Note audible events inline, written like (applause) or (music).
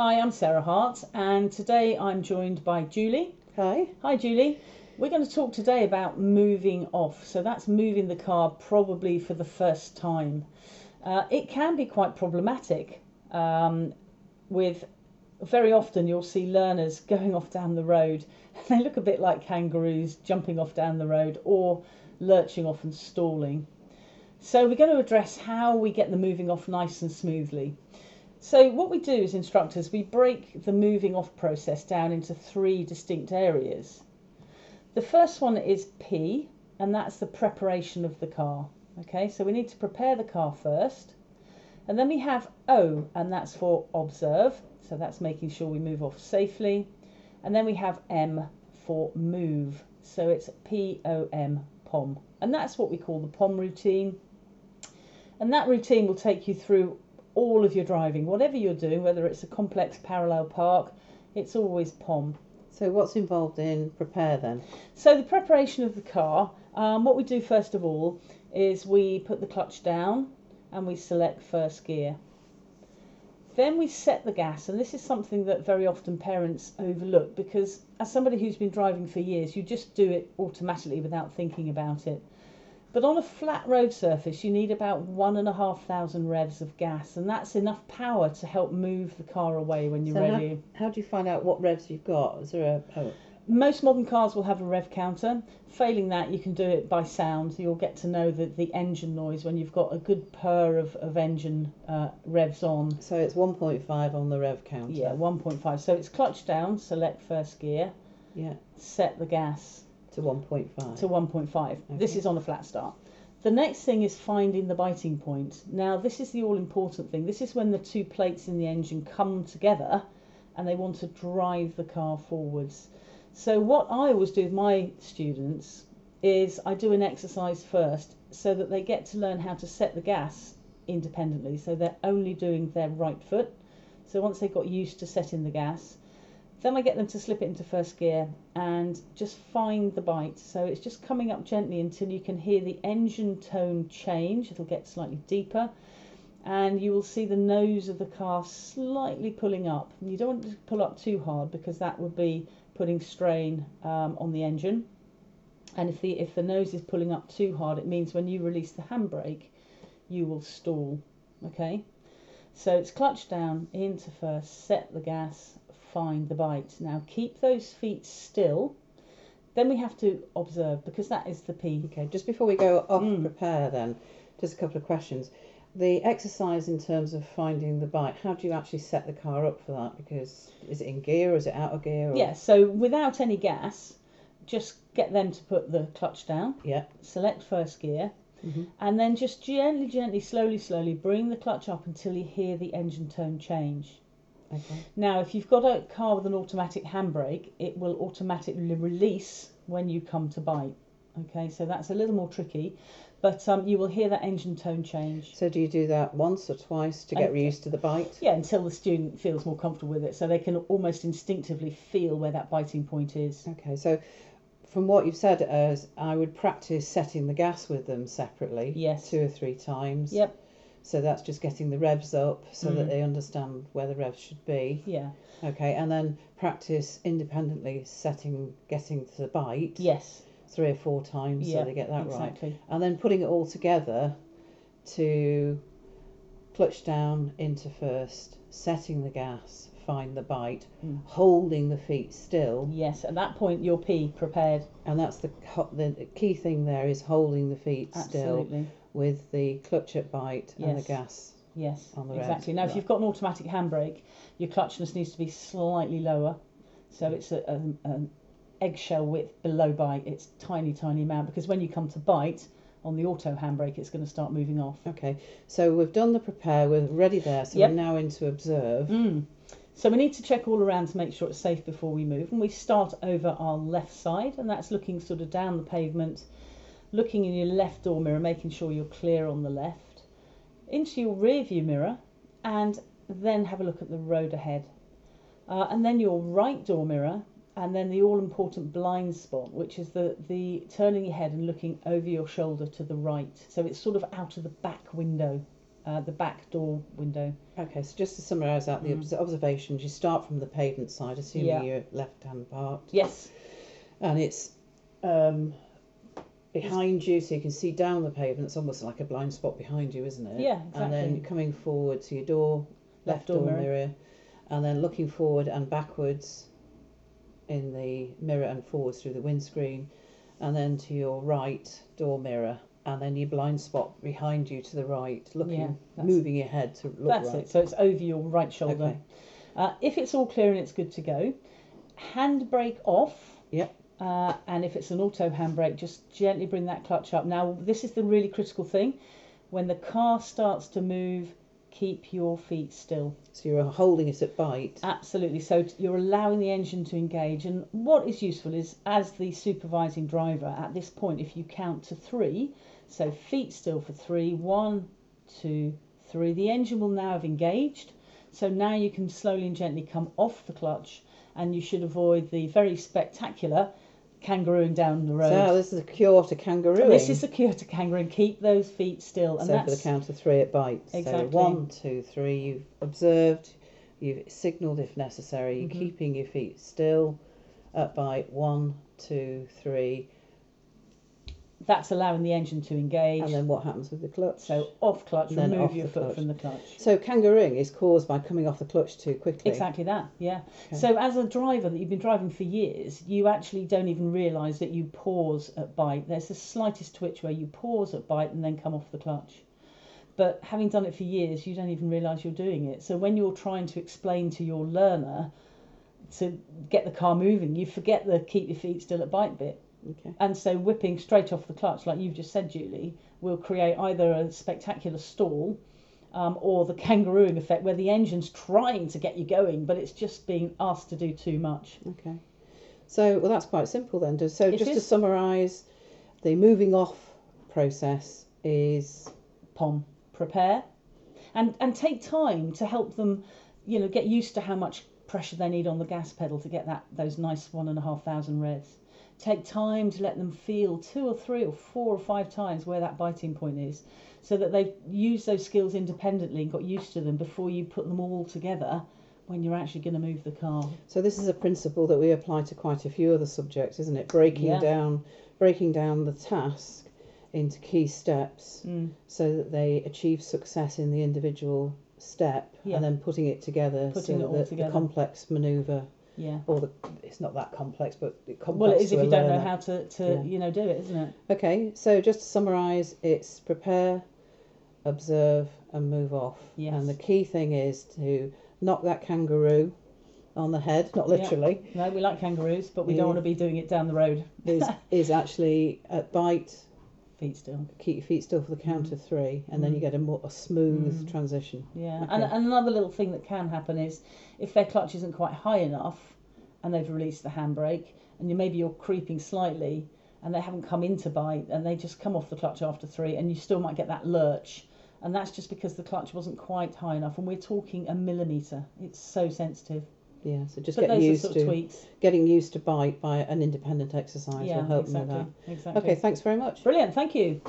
Hi, I'm Sarah Hart, and today I'm joined by Julie. Hi. Hi, Julie. We're going to talk today about moving off. So that's moving the car probably for the first time. Uh, it can be quite problematic. Um, with very often you'll see learners (laughs) going off down the road, and (laughs) they look a bit like kangaroos jumping off down the road or lurching off and stalling. So we're going to address how we get the moving off nice and smoothly. So what we do as instructors, we break the moving off process down into three distinct areas. The first one is P, and that's the preparation of the car. Okay, so we need to prepare the car first. And then we have O, and that's for observe. So that's making sure we move off safely. And then we have M for move. So it's P O M, POM. And that's what we call the POM routine. And that routine will take you through all of your driving, whatever you're doing, whether it's a complex parallel park, it's always POM. So what's involved in prepare then? So the preparation of the car, um, what we do first of all is we put the clutch down and we select first gear. Then we set the gas, and this is something that very often parents overlook because, as somebody who's been driving for years, you just do it automatically without thinking about it. But on a flat road surface, you need about one and a half thousand revs of gas, and that's enough power to help move the car away when you're so ready. How, how, do you find out what revs you've got? Is there a, most modern cars will have a rev counter. Failing that, you can do it by sound. You'll get to know the, the engine noise when you've got a good purr of, of engine uh, revs on. So it's 1.5 on the rev counter? Yeah, 1.5. So it's clutch down, select first gear. Yeah. Set the gas to 1.5. To 1.5. Okay. This is on a flat start. The next thing is finding the biting point. Now, this is the all important thing. This is when the two plates in the engine come together and they want to drive the car forwards. So, what I always do with my students is I do an exercise first so that they get to learn how to set the gas independently. So, they're only doing their right foot. So, once they've got used to setting the gas, then I get them to slip it into first gear and just find the bite. So it's just coming up gently until you can hear the engine tone change. It'll get slightly deeper and you will see the nose of the car slightly pulling up. You don't want to pull up too hard because that would be putting strain um, on the engine. And if the if the nose is pulling up too hard, it means when you release the handbrake, you will stall. Okay, so it's clutch down into first, set the gas, find the bite. Now keep those feet still. Then we have to observe because that is the P. Okay, just before we go off mm. prepare then, just a couple of questions. The exercise in terms of finding the bite, how do you actually set the car up for that? Because is it in gear or is it out of gear? Or... Yeah, so without any gas, just get them to put the clutch down. Yeah. Select first gear. Mm-hmm. And then just gently, gently, slowly, slowly bring the clutch up until you hear the engine tone change. Okay. Now, if you've got a car with an automatic handbrake, it will automatically release when you come to bite. Okay, so that's a little more tricky, but um, you will hear that engine tone change. So, do you do that once or twice to get okay. used to the bite? Yeah, until the student feels more comfortable with it, so they can almost instinctively feel where that biting point is. Okay, so from what you've said, as I would practice setting the gas with them separately. Yes. Two or three times. Yep. So that's just getting the revs up so mm. that they understand where the revs should be. Yeah. Okay, and then practice independently setting, getting to the bite. Yes. Three or four times yeah, so they get that exactly. right. And then putting it all together to clutch down into first, setting the gas, find the bite, mm. holding the feet still. Yes, at that point your P prepared. And that's the the key thing there is holding the feet still. Absolutely. still with the clutch at bite yes. and the gas. Yes, on the exactly. Red. Now, right. if you've got an automatic handbrake, your clutchness needs to be slightly lower, so it's a, a, an eggshell width below bite. It's tiny, tiny amount because when you come to bite on the auto handbrake, it's going to start moving off. Okay, so we've done the prepare. We're ready there. So yep. we're now into observe. Mm. So we need to check all around to make sure it's safe before we move, and we start over our left side, and that's looking sort of down the pavement looking in your left door mirror, making sure you're clear on the left, into your rear view mirror, and then have a look at the road ahead. Uh, and then your right door mirror, and then the all important blind spot, which is the, the turning your head and looking over your shoulder to the right. So it's sort of out of the back window uh, the back door window. Okay, so just to summarise that, the Mm. observations, you start from the pavement side, assuming Yeah. you're left-hand parked, Yes, and it's um, behind you, so you can see down the pavement. It's almost like a blind spot behind you, isn't it? Yeah, exactly. And then coming forward to your door, left, door, mirror. and then looking forward and backwards in the mirror and forwards through the windscreen, and then to your right door mirror, and then your blind spot behind you to the right, looking, Yeah, moving your head to look that's right. it. So it's over your right shoulder. Okay. Uh, if it's all clear and it's good to go, handbrake off. Yep. Uh, and if it's an auto handbrake, just gently bring that clutch up. Now, this is the really critical thing. When the car starts to move, keep your feet still. So you're holding it at bite. Absolutely. So you're allowing the engine to engage. And what is useful is, as the supervising driver, at this point, if you count to three, so feet still for three, one, two, three, the engine will now have engaged. So now you can slowly and gently come off the clutch, and you should avoid the very spectacular kangarooing down the road. So this is a cure to kangarooing. this is a cure to kangarooing. Keep those feet still, and so for the count of three it bites. Exactly. So one, two, three. You've observed. You've signalled if necessary. You're Mhm. keeping your feet still. At bite one, two, three, that's allowing the engine to engage. and then what happens with the clutch? so off clutch, Then remove off your foot clutch. from the clutch. So kangarooing is caused by coming off the clutch too quickly. Exactly that, yeah. Okay. So as a driver that you've been driving for years, you actually don't even realise that you pause at bite. There's the slightest twitch where you pause at bite and then come off the clutch. But having done it for years, you don't even realise you're doing it. So when you're trying to explain to your learner to get the car moving, you forget the keep your feet still at bite bit. Okay. And so whipping straight off the clutch, like you've just said, Julie, will create either a spectacular stall um, or the kangarooing (laughs) effect where the engine's trying to get you going, but it's just being asked to do too much. Okay. So well, that's quite simple then. So It just to summarise, the moving off process is Pom, prepare, and and take time to help them, you know, get used to how much pressure they need on the gas pedal to get that those nice one and a half thousand revs. Take time to let them feel two or three or four or five times where that biting point is, so that they've used those skills independently and got used to them before you put them all together when you're actually going to move the car. So this is a principle that we apply to quite a few other subjects, isn't it? Breaking Yeah. down, breaking down the task into key steps Mm. so that they achieve success in the individual step, Yeah. and then putting it together Putting so it all that together. the complex manoeuvre, Yeah. or the it's not that complex, but it complex Well, it is if you don't know how to, to Yeah. you know do it, isn't it? Okay, so just to summarise, it's prepare, observe, and move off. Yes. And the key thing is to knock that kangaroo on the head, not Yeah. literally, No, we like kangaroos, but we Yeah. don't want to be doing it down the road. is (laughs) is actually at bite, Feet still. keep your feet still for the count of three, and then you get a more a smooth Mm. transition. Yeah, Okay. and, and another little thing that can happen is if their clutch isn't quite high enough and they've released the handbrake and you maybe you're creeping slightly and they haven't come into bite and they just come off the clutch after three and you still might get that lurch and that's just because the clutch wasn't quite high enough and we're talking a millimetre. It's so sensitive. Yeah, so just but getting those are used sort to of tweaks. getting used to bite by an independent exercise Yeah, will help exactly. me with Exactly. that. Okay, thanks very much. Brilliant. Thank you.